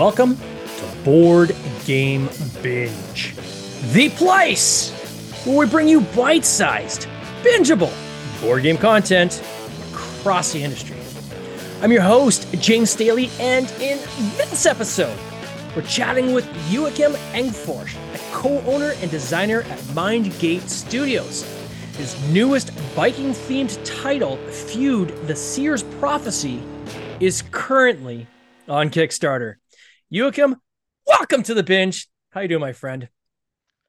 welcome to Board Game Binge, the place where we bring you bite sized, bingeable board game content across the industry. I'm your host, James Staley, and in this episode, we're chatting with Joakim Engfors, a co owner and designer at Mindgate Studios. His newest Viking themed title, Feud The Seer's Prophecy, is currently on Kickstarter. Joakim, welcome to the binge. How you doing, my friend?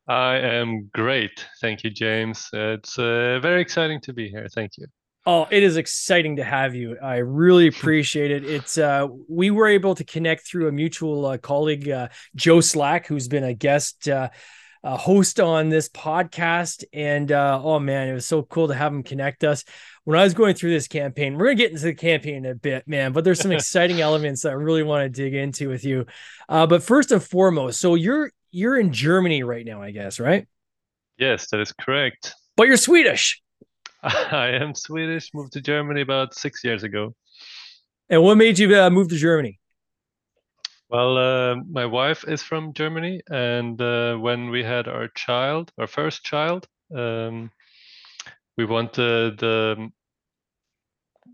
I am great. Thank you, James. It's uh, very exciting to be here. Thank you. Oh, it is exciting to have you. I really appreciate it. It's uh, we were able to connect through a mutual uh, colleague, uh, Joe Slack, who's been a guest uh, a host on this podcast. And uh, oh man, it was so cool to have him connect us. When I was going through this campaign, we're gonna get into the campaign in a bit, man. But there's some exciting elements that I really want to dig into with you. Uh, but first and foremost, so you're you're in Germany right now, I guess, right? Yes, that is correct. But you're Swedish. I am Swedish. Moved to Germany about six years ago. And what made you uh, move to Germany? Well, uh, my wife is from Germany, and uh, when we had our child, our first child, um, we wanted um,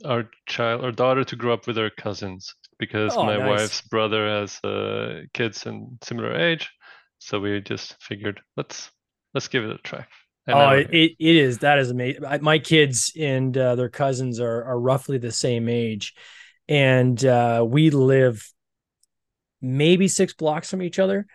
our child, our daughter, to grow up with her cousins because Oh, my nice. wife's brother has uh, kids in similar age. So we just figured let's let's give it a try. And oh, it, it it is. That is amazing. My kids and uh, their cousins are are roughly the same age, and uh, we live maybe six blocks from each other.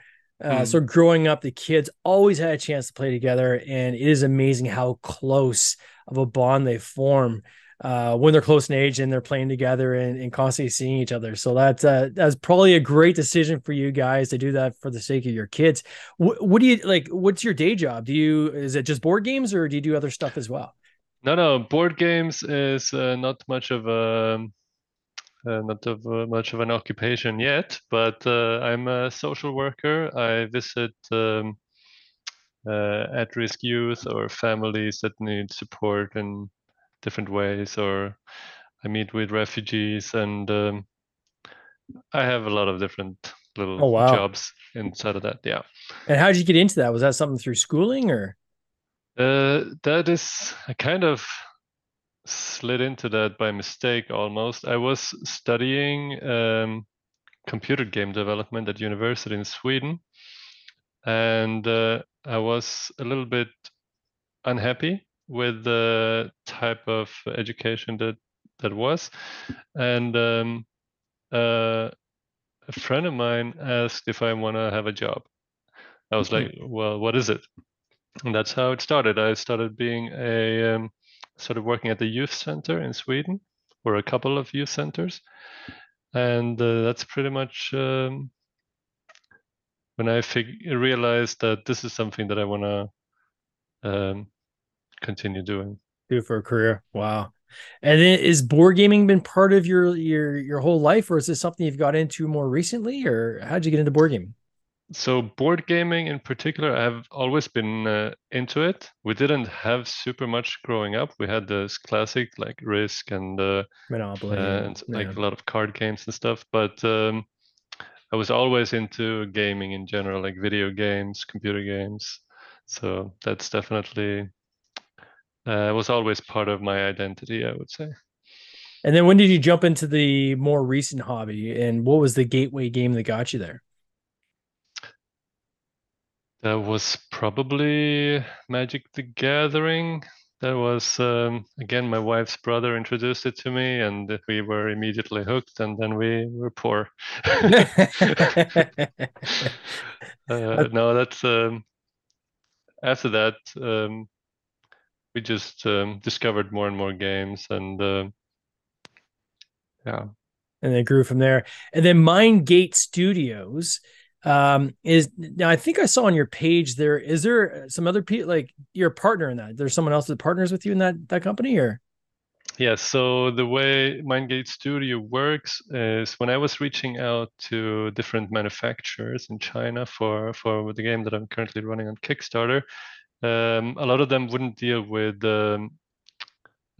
Uh, Hmm. So growing up, the kids always had a chance to play together, and it is amazing how close of a bond they form uh, when they're close in age and they're playing together and, and constantly seeing each other. So that's uh, that's probably a great decision for you guys to do that for the sake of your kids. What, what do you like? What's your day job? Do you is it just board games or do you do other stuff as well? No, no, board games is uh, not much of a not of uh, much of an occupation yet, but uh, I'm a social worker. I visit um, uh, at-risk youth or families that need support in different ways, or I meet with refugees, and um, I have a lot of different little Oh, wow. jobs inside of that. Yeah. And how did you get into that? Was that something through schooling or? Uh, that is, I kind of slid into that by mistake almost. I was studying um, computer game development at university in Sweden, and uh, I was a little bit unhappy with the type of education that that was, and um, uh, a friend of mine asked if I want to have a job. I was like, well, what is it? And that's how it started. I started being a um, started working at the youth center in Sweden, or a couple of youth centers, and uh, that's pretty much um, when I fig- realized that this is something that I want to um, continue doing. do for a career. Wow. And then is board gaming been part of your your your whole life, or is this something you've got into more recently, or how'd you get into board gaming? So board gaming in particular, I've always been uh, into it. We didn't have super much growing up. We had this classic like Risk and uh, Monopoly. and like a lot of card games and stuff. But um, I was always into gaming in general, like video games, computer games. So that's definitely uh, was always part of my identity, I would say. And then when did you jump into the more recent hobby, and what was the gateway game that got you there? That was probably Magic the Gathering. That was um, again my wife's brother introduced it to me, and we were immediately hooked. And then we were poor. Uh, no, that's um, after that um, we just um, discovered more and more games, and uh, yeah, and then grew from there. And then Mindgate Studios um is now I think I saw on your page there is there some other people like your partner in that there's someone else that partners with you in that that company or yeah. So the way Mindgate Studio works is when I was reaching out to different manufacturers in China for for the game that I'm currently running on Kickstarter, um, a lot of them wouldn't deal with um,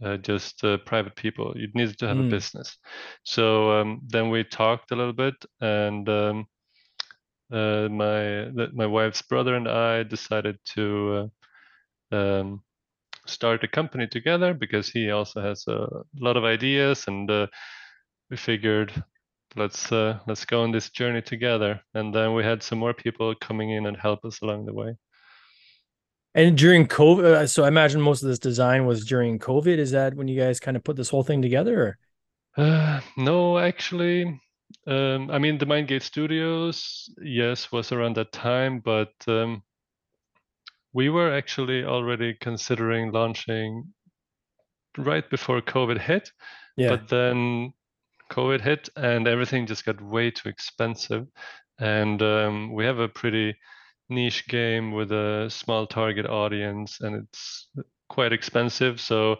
uh, just uh, private people. You needed to have Mm. a business. So um, then we talked a little bit, and um, uh, my my wife's brother and I decided to uh, um, start a company together because he also has a lot of ideas, and uh, we figured let's uh, let's go on this journey together. And then we had some more people coming in and help us along the way. And during COVID, uh, so I imagine most of this design was during COVID. Is that when you guys kind of put this whole thing together? Uh, no, actually, um, I mean the Mindgate Studios, yes, was around that time, but um, we were actually already considering launching right before COVID hit. Yeah. But then COVID hit and everything just got way too expensive. And um, we have a pretty niche game with a small target audience and it's quite expensive. So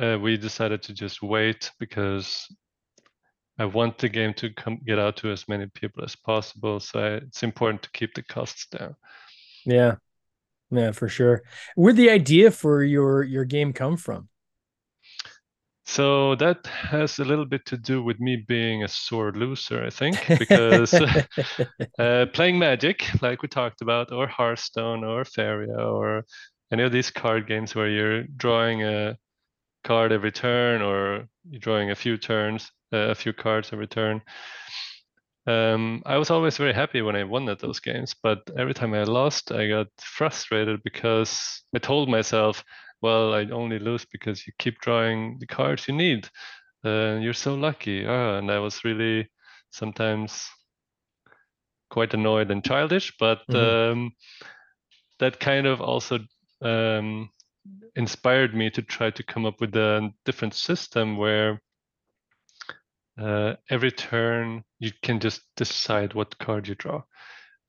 uh, we decided to just wait because I want the game to come get out to as many people as possible. So I, it's important to keep the costs down. Yeah, yeah, for sure. Where'd the idea for your your game come from? So that has a little bit to do with me being a sore loser, I think, because uh, playing Magic, like we talked about, or Hearthstone, or Faeria, or any of these card games where you're drawing a card every turn, or you're drawing a few turns, a few cards every return. Um, I was always very happy when I won at those games, but every time I lost, I got frustrated because I told myself well, I only lose because you keep drawing the cards you need. Uh, you're so lucky. Ah, and I was really sometimes quite annoyed and childish, but mm-hmm. um, that kind of also um, inspired me to try to come up with a different system where uh, every turn you can just decide what card you draw.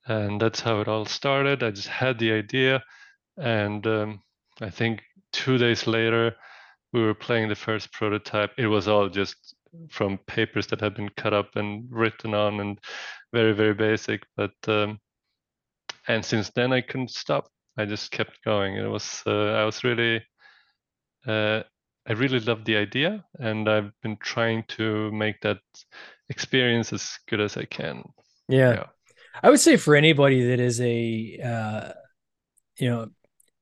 And that's how it all started. I just had the idea, and um, I think two days later, we were playing the first prototype. It was all just from papers that had been cut up and written on and very, very basic. But, um, and since then, I couldn't stop. I just kept going. It was, uh, I was really, uh, I really love the idea, and I've been trying to make that experience as good as I can. Yeah. yeah. I would say for anybody that is a, uh, you know,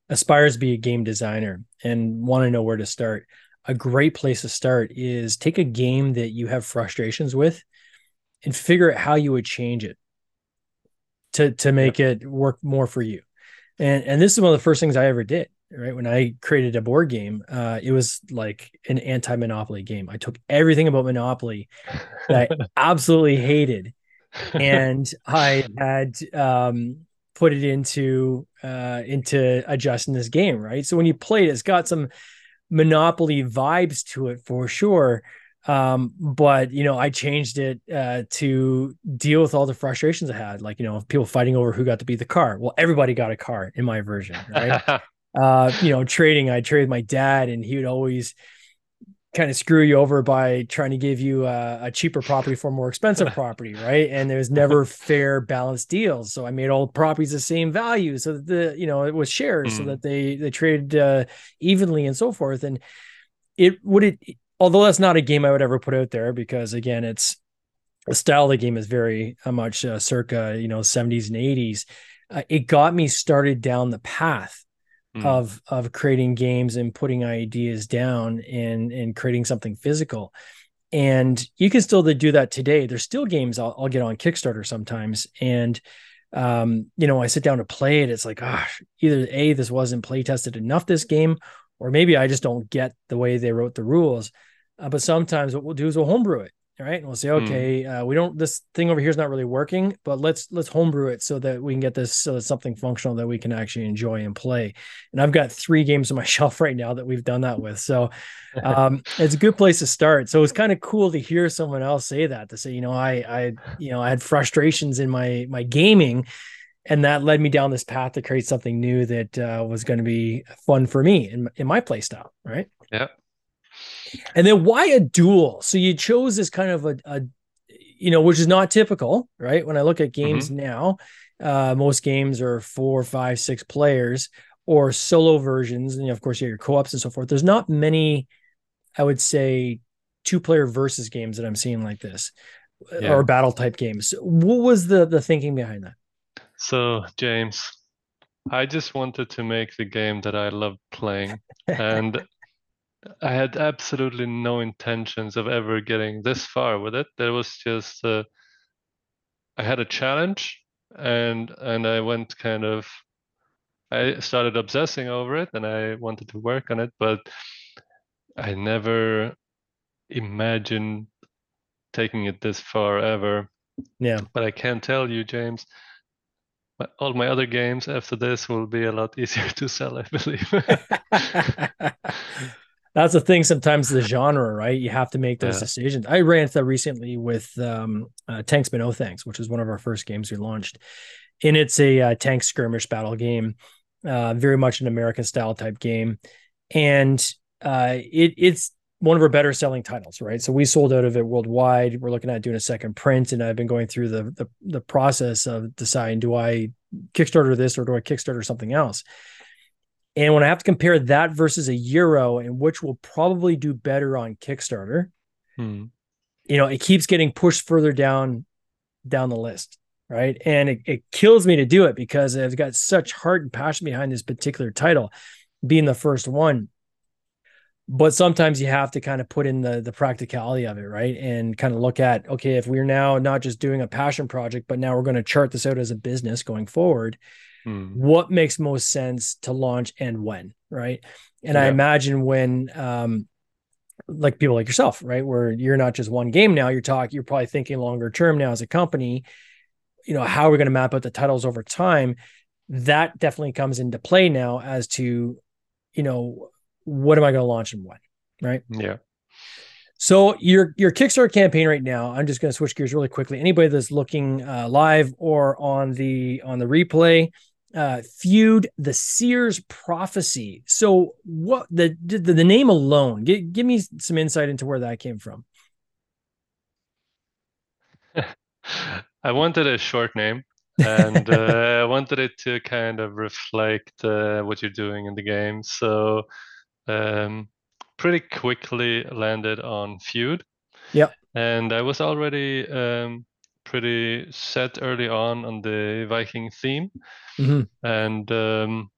aspires to be a game designer and want to know where to start, a great place to start is take a game that you have frustrations with and figure out how you would change it to to make it work more for you. And and this is one of the first things I ever did. Right when I created a board game, uh, it was like an anti-monopoly game. I took everything about Monopoly that I absolutely hated, and I had um, put it into uh, into adjusting this game, right? So when you play it, it's got some Monopoly vibes to it for sure. Um, but you know, I changed it uh, to deal with all the frustrations I had, like you know, people fighting over who got to be the car. Well, everybody got a car in my version, right? uh, you know, trading, I traded my dad, and he would always kind of screw you over by trying to give you a, a, cheaper property for a more expensive property, right? And there's never fair balanced deals. So I made all properties the same value, so that the you know it was shares, mm. so that they they traded uh, evenly and so forth. And it would it, although that's not a game I would ever put out there because again, it's the style of the game is very uh, much uh, circa you know 70s and 80s. Uh, it got me started down the path mm. of of creating games and putting ideas down and and creating something physical. And you can still do that today. There's still games I'll, I'll get on kickstarter sometimes. And um, you know i sit down to play it it's like gosh either a this wasn't play tested enough this game or maybe i just don't get the way they wrote the rules. Uh, but sometimes what we'll do is we'll homebrew it right? And we'll say hmm. okay mm. uh, we don't this thing over here is not really working but let's let's homebrew it so that we can get this so something functional that we can actually enjoy and play. And i've got three games on my shelf right now that we've done that with. So um, it's a good place to start. So it's kind of cool to hear someone else say that to say you know i i you know i had frustrations in my my gaming and that led me down this path to create something new that uh, was going to be fun for me in, in my play style right? Yeah and then why a duel? So you chose this kind of a, a you know, which is not typical, right? When I look at games mm-hmm. now, uh, most games are four, five, six players or solo versions. And of course, you have your co-ops and so forth. There's not many, I would say, two player versus games that I'm seeing like this. yeah. or battle type games. What was the the thinking behind that? So, James, I just wanted to make the game that I loved playing. and I had absolutely no intentions of ever getting this far with it. There was just uh, I had a challenge and and I went kind of I started obsessing over it and I wanted to work on it, but I never imagined taking it this far ever. Yeah. But I can tell you, James, all my other games after this will be a lot easier to sell, I believe. That's the thing. Sometimes the genre, right? You have to make those yeah. decisions. I ran into that recently with um, uh, Tanks But No Thanks, which was one of our first games we launched, and it's a uh, tank skirmish battle game, uh, very much an American style type game, and uh, it, it's one of our better selling titles, right? So we sold out of it worldwide. We're looking at doing a second print, and I've been going through the the, the process of deciding do I Kickstarter this or do I Kickstarter something else? And when I have to compare that versus a euro, and which will probably do better on Kickstarter, hmm. you know, it keeps getting pushed further down down the list, right? And it, it kills me to do it because I've got such heart and passion behind this particular title, being the first one but sometimes you have to kind of put in the the practicality of it right and kind of look at okay if we're now not just doing a passion project but now we're going to chart this out as a business going forward hmm. what makes most sense to launch and when right and yeah. i imagine when um like people like yourself right where you're not just one game now you're talking you're probably thinking longer term now as a company you know how are we going to map out the titles over time that definitely comes into play now as to you know what am I going to launch and when? Right. Yeah. So your your Kickstarter campaign right now, I'm just going to switch gears really quickly. Anybody that's looking uh, live or on the on the replay, uh, feud the Seer's prophecy. So what the the, the name alone? Give, give me some insight into where that came from. I wanted a short name, and uh, I wanted it to kind of reflect uh, what you're doing in the game. So um, pretty quickly landed on Feud. Yeah. And I was already um, pretty set early on on the Viking theme. Mm-hmm. And um,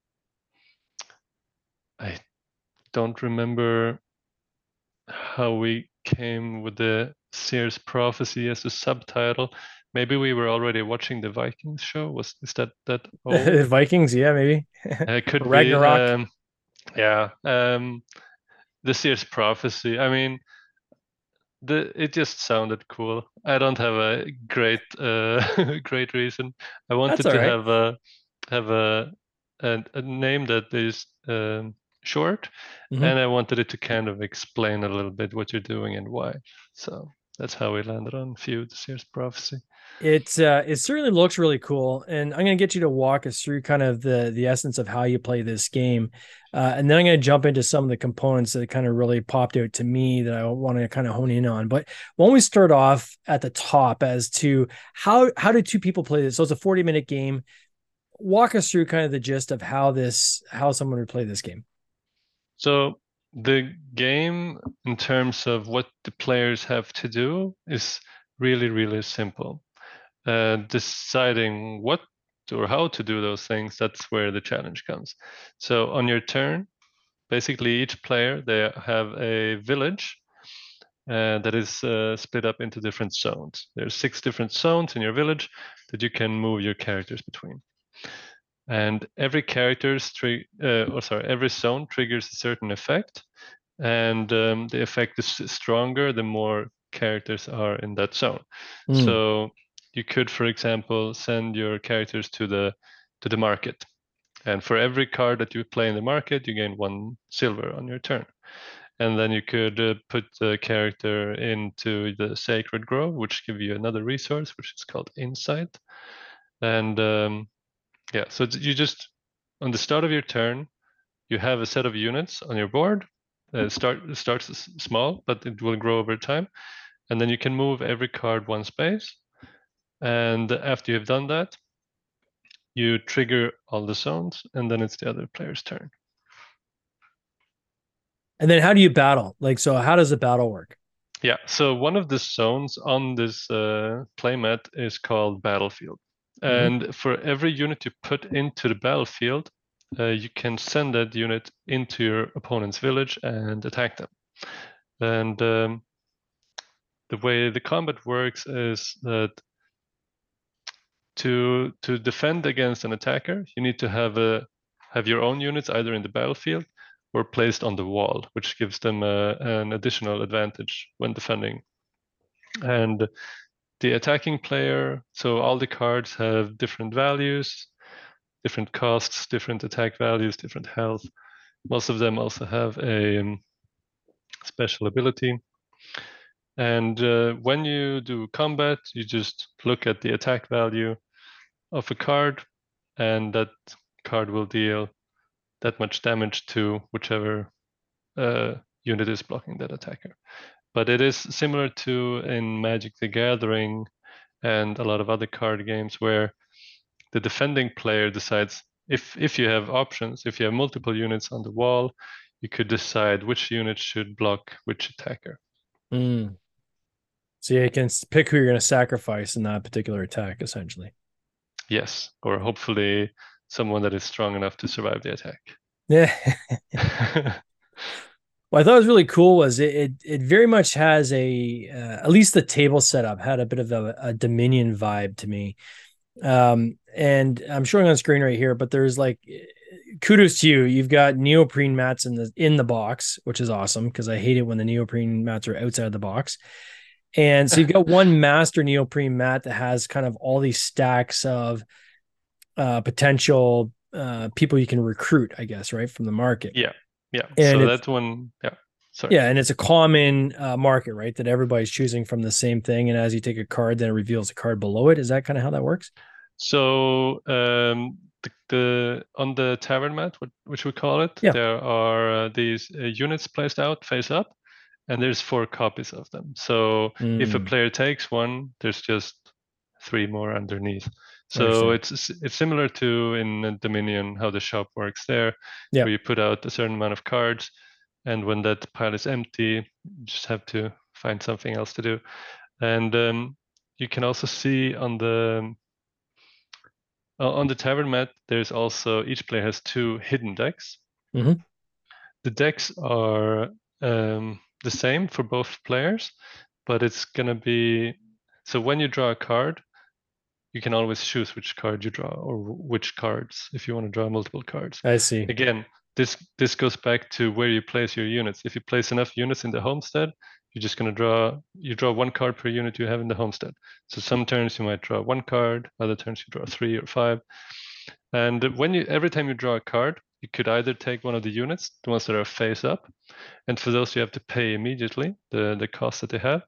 I don't remember how we came with the Seers prophecy as a subtitle. Maybe we were already watching the Vikings show. Was is that that Vikings? Yeah, maybe. it could Ragnarok. be. Um, yeah. Um, the Seers prophecy. I mean, the it just sounded cool. I don't have a great uh, great reason. I wanted to right. have a have a, a, a name that is um, short, mm-hmm. and I wanted it to kind of explain a little bit what you're doing and why. So that's how we landed on Feud, Seers prophecy. It uh, it certainly looks really cool, and I'm going to get you to walk us through kind of the the essence of how you play this game, uh, and then I'm going to jump into some of the components that kind of really popped out to me that I want to kind of hone in on. But when we start off at the top as to how how do two people play this? So it's a 40 minute game. Walk us through kind of the gist of how this how someone would play this game. So the game, in terms of what the players have to do, is really really simple uh, deciding what or how to do those things, that's where the challenge comes. So on your turn, basically each player they have a village uh, that is uh, split up into different zones. There's six different zones in your village that you can move your characters between. And every character's tri- uh, or sorry, every zone triggers a certain effect, and um, the effect is stronger the more characters are in that zone. Mm. So you could, for example, send your characters to the to the market, and for every card that you play in the market, you gain one silver on your turn. And then you could uh, put the character into the Sacred Grove, which give you another resource, which is called Insight. And um, yeah, so you just on the start of your turn, you have a set of units on your board. Uh, start starts small, but it will grow over time. And then you can move every card one space and after you've done that, you trigger all the zones, and then it's the other player's turn. And then how do you battle? Like, so how does the battle work? Yeah, so one of the zones on this uh, playmat is called battlefield. Mhm. And for every unit you put into the battlefield, uh, you can send that unit into your opponent's village and attack them. And um, the way the combat works is that to to defend against an attacker, you need to have a have your own units either in the battlefield or placed on the wall, which gives them a, an additional advantage when defending. And the attacking player, so all the cards have different values, different costs, different attack values, different health. Most of them also have a um, special ability. And uh, when you do combat, you just look at the attack value of a card, and that card will deal that much damage to whichever uh, unit is blocking that attacker. But it is similar to in Magic the Gathering and a lot of other card games where the defending player decides if if you have options, if you have multiple units on the wall, you could decide which unit should block which attacker. Mm. So you can pick who you're going to sacrifice in that particular attack, essentially. Yes, or hopefully someone that is strong enough to survive the attack. Yeah. what I thought was really cool was it it, it very much has a uh, at least the table setup had a bit of a, a Dominion vibe to me. Um, and I'm showing on screen right here, but there's like kudos to you. You've got neoprene mats in the in the box, which is awesome because I hate it when the neoprene mats are outside of the box. And so you've got one master neoprene mat that has kind of all these stacks of uh, potential uh, people you can recruit, I guess, right from the market. Yeah, yeah. And so that's one. Yeah. Sorry. Yeah, and it's a common uh, market, right? That everybody's choosing from the same thing, and as you take a card, then it reveals a card below it. Is that kind of how that works? So um, the, the on the tavern mat, which we call it, Yeah. there are uh, these uh, units placed out face up, and there's four copies of them. So if a Mm, player takes one, there's just three more underneath. So it's it's similar to in Dominion how the shop works there, Yeah. where you put out a certain amount of cards, and when that pile is empty, you just have to find something else to do. And um, you can also see on the on the tavern mat, there's also each player has two hidden decks. Mhm. The decks are um, the same for both players, but it's gonna be so when you draw a card, you can always choose which card you draw or which cards if you want to draw multiple cards. I see. Again, this this goes back to where you place your units. If you place enough units in the homestead, you're just gonna draw you draw one card per unit you have in the homestead. So some turns you might draw one card, other turns you draw three or five. And when you every time you draw a card, you could either take one of the units, the ones that are face up, and for those you have to pay immediately the the cost that they have,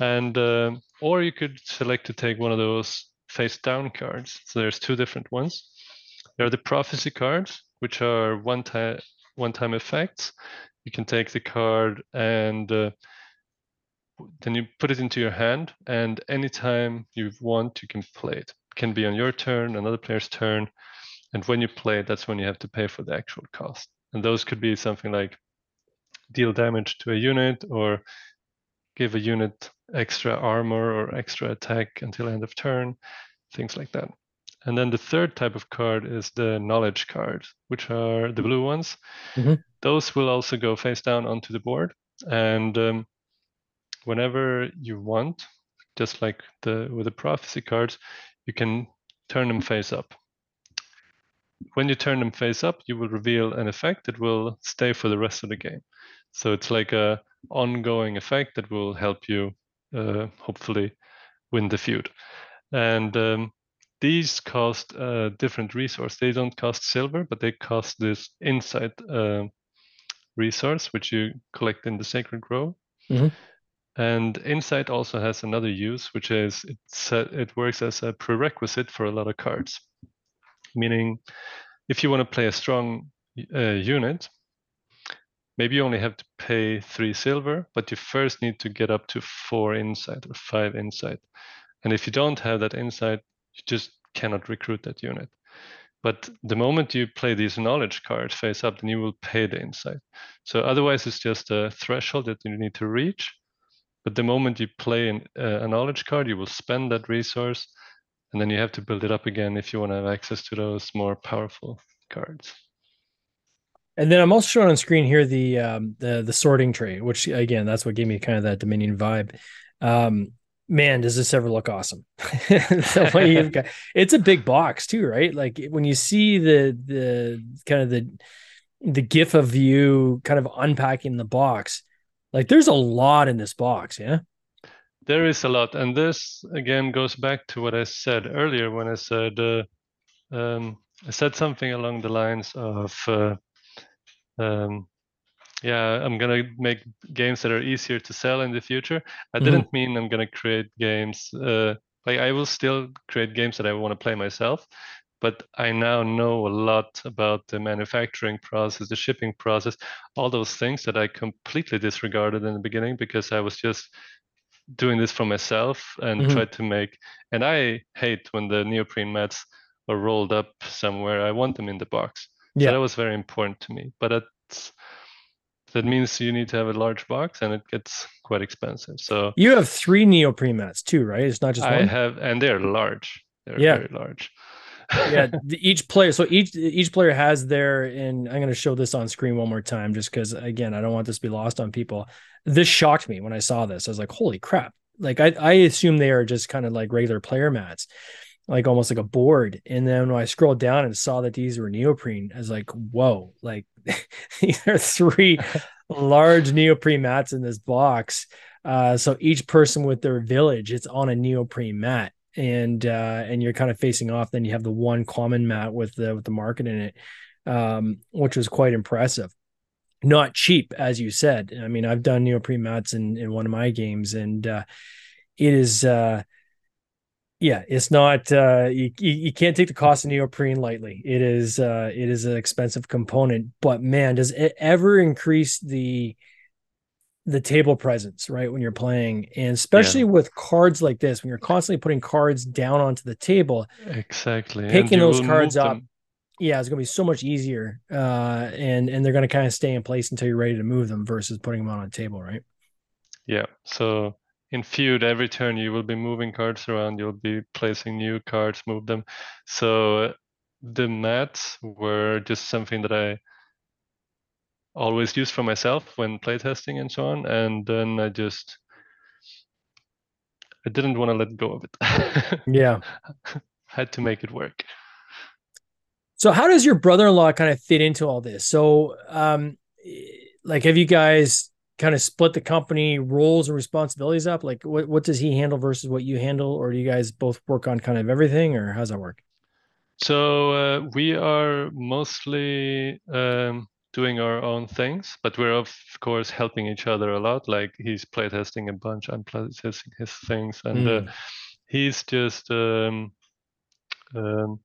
and um, or you could select to take one of those face down cards. So there's two different ones. There are the prophecy cards, which are one time one time effects. You can take the card and uh, then you put it into your hand, and anytime you want, you can play it. It can be on your turn, another player's turn, and when you play it, that's when you have to pay for the actual cost. And those could be something like deal damage to a unit or give a unit extra armor or extra attack until end of turn, things like that. And then the third type of card is the knowledge card, which are the blue ones. Mhm. Those will also go face down onto the board. And um, whenever you want, just like the with the prophecy cards, you can turn them face up. When you turn them face up, you will reveal an effect that will stay for the rest of the game. So it's like a ongoing effect that will help you uh, hopefully win the feud. And um, these cost a different resource. They don't cost silver, but they cost this insight uh, resource, which you collect in the Sacred Grove. Mhm. And insight also has another use, which is it's, uh, it works as a prerequisite for a lot of cards. Meaning, if you want to play a strong uh, unit, maybe you only have to pay three silver, but you first need to get up to four insight or five insight. And if you don't have that insight, you just cannot recruit that unit. But the moment you play these knowledge cards face up, then you will pay the insight. So otherwise, it's just a threshold that you need to reach. But the moment you play an, uh, a knowledge card, you will spend that resource, and then you have to build it up again if you want to have access to those more powerful cards. And then I'm also showing on screen here the um, the the sorting tree, which again, that's what gave me kind of that Dominion vibe. Um, man, does this ever look awesome? the way you've got it's a big box too, right? Like when you see the the kind of the the gif of you kind of unpacking the box, like there's a lot in this box, yeah. There is a lot, and this again goes back to what I said earlier when I said uh, um, I said something along the lines of uh, um, yeah, I'm gonna make games that are easier to sell in the future. I mm-hmm. didn't mean I'm gonna create games uh, like I will still create games that I want to play myself, but I now know a lot about the manufacturing process, the shipping process, all those things that I completely disregarded in the beginning because I was just doing this for myself and mm-hmm. tried to make. And I hate when the neoprene mats are rolled up somewhere. I want them in the box. Yeah. So that was very important to me. But it's that means you need to have a large box and it gets quite expensive. So you have three neoprene mats too, right? It's not just one. I one. have, and they're large. They're yeah. very large. yeah, each player. So each each player has their. And I'm going to show this on screen one more time, just because again, I don't want this to be lost on people. This shocked me when I saw this. I was like, "Holy crap!" Like I I assume they are just kind of like regular player mats, like almost like a board. And then when I scrolled down and saw that these were neoprene, I was like, whoa, like these are three large neoprene mats in this box. Uh, so each person with their village, it's on a neoprene mat. And uh, and you're kind of facing off. Then you have the one common mat with the with the market in it, um, which was quite impressive. Not cheap, as you said. I mean, I've done neoprene mats in in one of my games, and uh, it is uh, yeah it's not uh you, you can't take the cost of neoprene lightly it is uh it is an expensive component but man does it ever increase the the table presence right when you're playing and especially yeah. with cards like this when you're constantly putting cards down onto the table exactly picking those cards up them. yeah it's going to be so much easier uh and and they're going to kind of stay in place until you're ready to move them versus putting them on a table right yeah so in feud every turn you will be moving cards around you'll be placing new cards move them. So the mats were just something that i always used for myself when playtesting and so on and then i just i didn't want to let go of it. Yeah. Had to make it work. So how does your brother-in-law kind of fit into all this? So um like have you guys kind of split the company roles and responsibilities up? Like what, what does he handle versus what you handle? Or do you guys both work on kind of everything or how's that work? So uh, we are mostly um, doing our own things, but we're of course helping each other a lot. Like he's playtesting a bunch, I'm playtesting his things, and mm. uh, he's just um, um,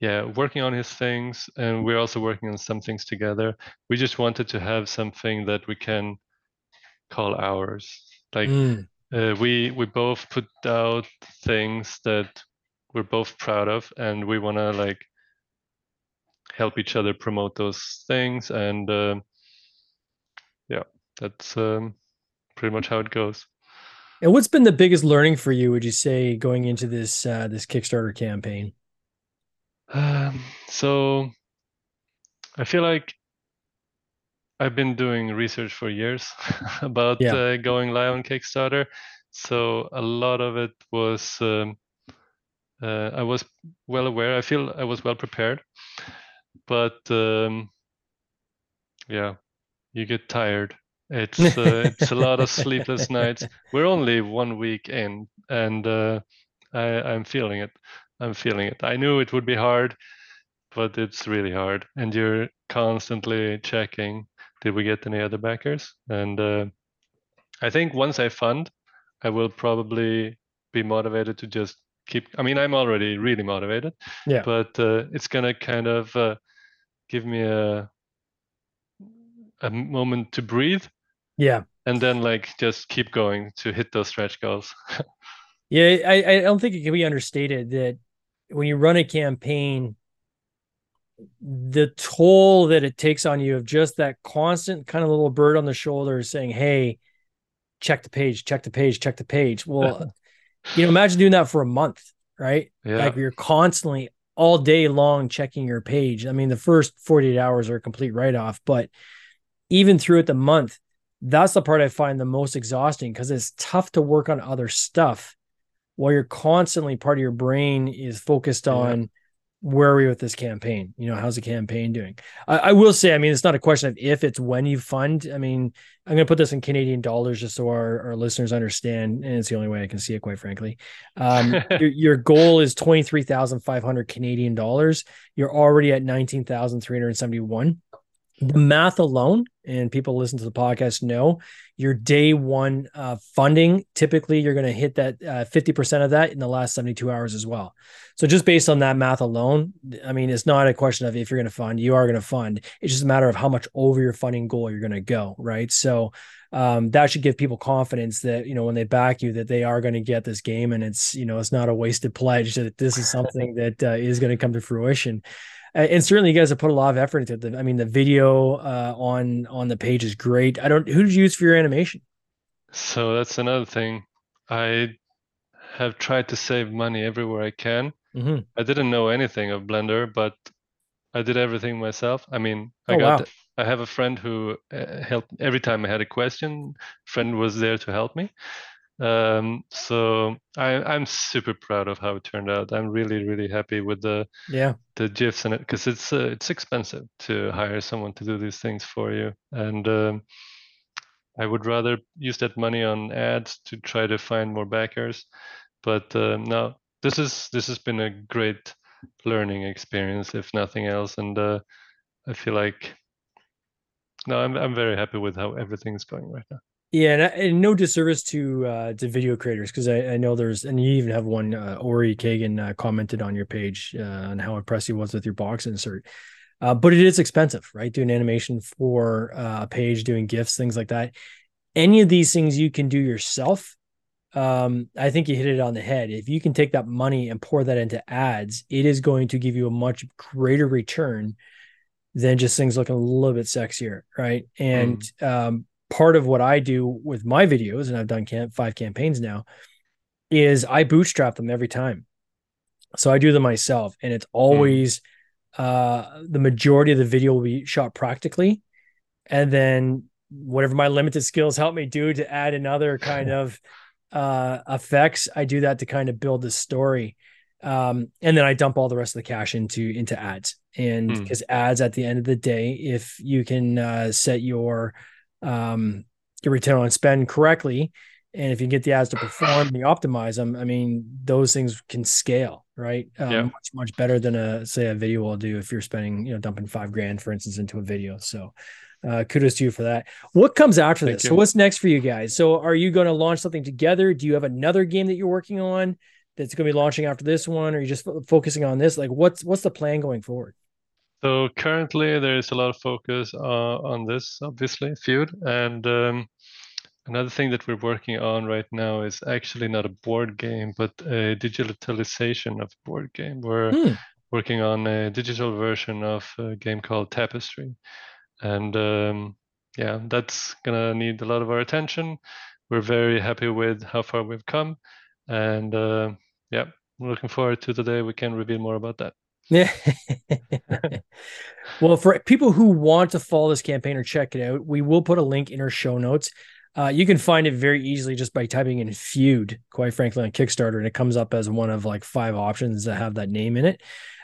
yeah working on his things, and we're also working on some things together. We just wanted to have something that we can call ours. Like mm. uh, we we both put out things that we're both proud of, and we want to like help each other promote those things. And uh, yeah, that's um, pretty much how it goes. And what's been the biggest learning for you? Would you say going into this uh, this Kickstarter campaign? Um, so I feel like I've been doing research for years about yeah. uh, going live on Kickstarter. So a lot of it was um, uh, I was well aware. I feel I was well prepared, but um, yeah, you get tired. It's uh, it's a lot of sleepless nights. We're only one week in, and uh, I, I'm feeling it. I'm feeling it. I knew it would be hard, but it's really hard, and you're constantly checking did we get any other backers? And uh, I think once I fund, I will probably be motivated to just keep. I mean, I'm already really motivated. Yeah. But uh, it's gonna kind of uh, give me a a moment to breathe. Yeah. And then like just keep going to hit those stretch goals. yeah, I, I don't think it can be understated that when you run a campaign the toll that it takes on you of just that constant kind of little bird on the shoulder saying, Hey, check the page, check the page, check the page. Well, you know, imagine doing that for a month, right? Yeah. Like you're constantly all day long checking your page. I mean, the first 48 hours are a complete write off, but even throughout the month, that's the part I find the most exhausting because it's tough to work on other stuff while you're constantly part of your brain is focused Yeah. Where are we with this campaign? You know, how's the campaign doing? I, I will say, I mean, it's not a question of if, it's when you fund. I mean, I'm going to put this in Canadian dollars just so our, our listeners understand. And it's the only way I can see it, quite frankly. Um, your, your goal is 23,500 Canadian dollars. You're already at 19,371. The math alone, and people listen to the podcast know your day one uh, funding. Typically, you're going to hit that uh, 50% of that in the last 72 hours as well. So, just based on that math alone, I mean, it's not a question of if you're going to fund, you are going to fund. It's just a matter of how much over your funding goal you're going to go, right? So, um, that should give people confidence that you know when they back you that they are going to get this game and it's you know it's not a wasted pledge that this is something that uh, is going to come to fruition Uh, and certainly you guys have put a lot of effort into it i mean the video uh, on on the page is great i don't who did you use for your animation So that's another thing. I have tried to save money everywhere I can. Mhm. I didn't know anything of Blender, but I did everything myself. I mean, I Oh, got wow. I have a friend who uh, helped every time I had a question. Friend was there to help me. Um, so I, I'm super proud of how it turned out. I'm really, really happy with the yeah the gifs in it because it's uh, it's expensive to hire someone to do these things for you, and um, I would rather use that money on ads to try to find more backers. But um, no, this is this has been a great learning experience, if nothing else, and uh, I feel like no, I'm I'm very happy with how everything's going right now. Yeah and, and no disservice to uh to video creators because I, I know there's and you even have one uh, ori kagan uh, commented on your page uh, on how impressed he was with your box insert uh, but it is expensive right doing animation for uh, a page doing gifts things like that any of these things you can do yourself um, I think you hit it on the head. If you can take that money and pour that into ads, it is going to give you a much greater return than just things looking a little bit sexier, right? And um, part of what I do with my videos, and I've done camp five campaigns now, is I bootstrap them every time. So I do them myself, and it's always uh, the majority of the video will be shot practically, and then whatever my limited skills help me do to add another kind of uh effects i do that to kind of build the story um and then i dump all the rest of the cash into into ads and Hmm. because ads at the end of the day if you can uh set your um your return on spend correctly and if you get the ads to perform and you optimize them i mean those things can scale right um, Yeah. much much better than a say a video will do if you're spending you know dumping five grand for instance into a video so uh, kudos to you for that. What comes after Thank this? you. So what's next for you guys? So are you going to launch something together? Do you have another game that you're working on that's going to be launching after this one? Or are you just fo- focusing on this? Like what's what's the plan going forward? So currently there is a lot of focus uh, on this, obviously, feud. And um, another thing that we're working on right now is actually not a board game, but a digitalization of a board game. We're Hmm. working on a digital version of a game called Tapestry. And um, yeah, that's gonna need a lot of our attention. We're very happy with how far we've come. And uh, yeah, we're looking forward to the day we can reveal more about that. Yeah. well, for people who want to follow this campaign or check it out, we will put a link in our show notes. Uh, you can find it very easily just by typing in feud, quite frankly, on Kickstarter, and it comes up as one of like five options that have that name in it.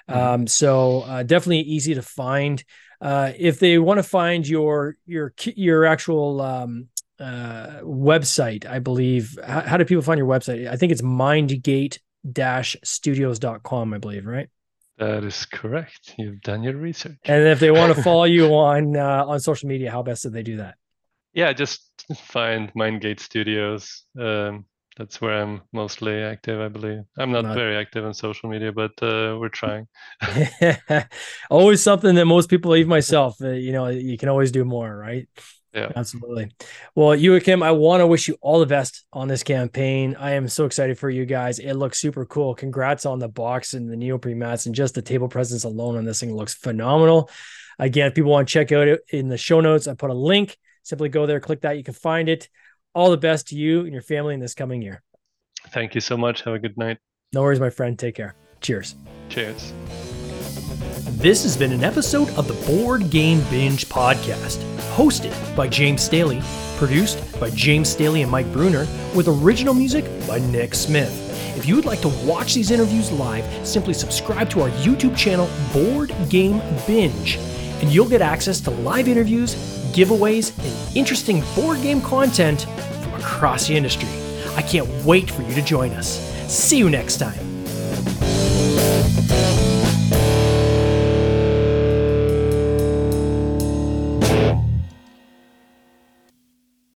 Mhm. Um, so uh, definitely easy to find. Uh, if they want to find your your your actual um, uh, website, I believe. How, how do people find your website? I think it's mindgate-studios.com, I believe, right? That is correct. You've done your research. And if they want to follow you on uh, on social media, how best do they do that? yeah, just find Mindgate Studios. Um, that's where I'm mostly active, I believe. I'm not Not- very active on social media, but uh, we're trying. always something that most people, even myself, uh, you know, you can always do more, right? Yeah. Absolutely. Well, Joakim, I want to wish you all the best on this campaign. I am so excited for you guys. It looks super cool. Congrats on the box and the neoprene mats and just the table presence alone on this thing looks phenomenal. Again, if people want to check out it in the show notes, I put a link. Simply go there, click that. You can find it. all the best to you and your family in this coming year. Thank you so much. Have a good night. No worries, my friend. Take care. Cheers. Cheers. This has been an episode of the Board Game Binge podcast, hosted by James Staley, produced by James Staley and Mike Bruner, with original music by Nick Smith. If you would like to watch these interviews live, simply subscribe to our YouTube channel, Board Game Binge, and you'll get access to live interviews, giveaways, and interesting board game content from across the industry. I can't wait for you to join us. See you next time.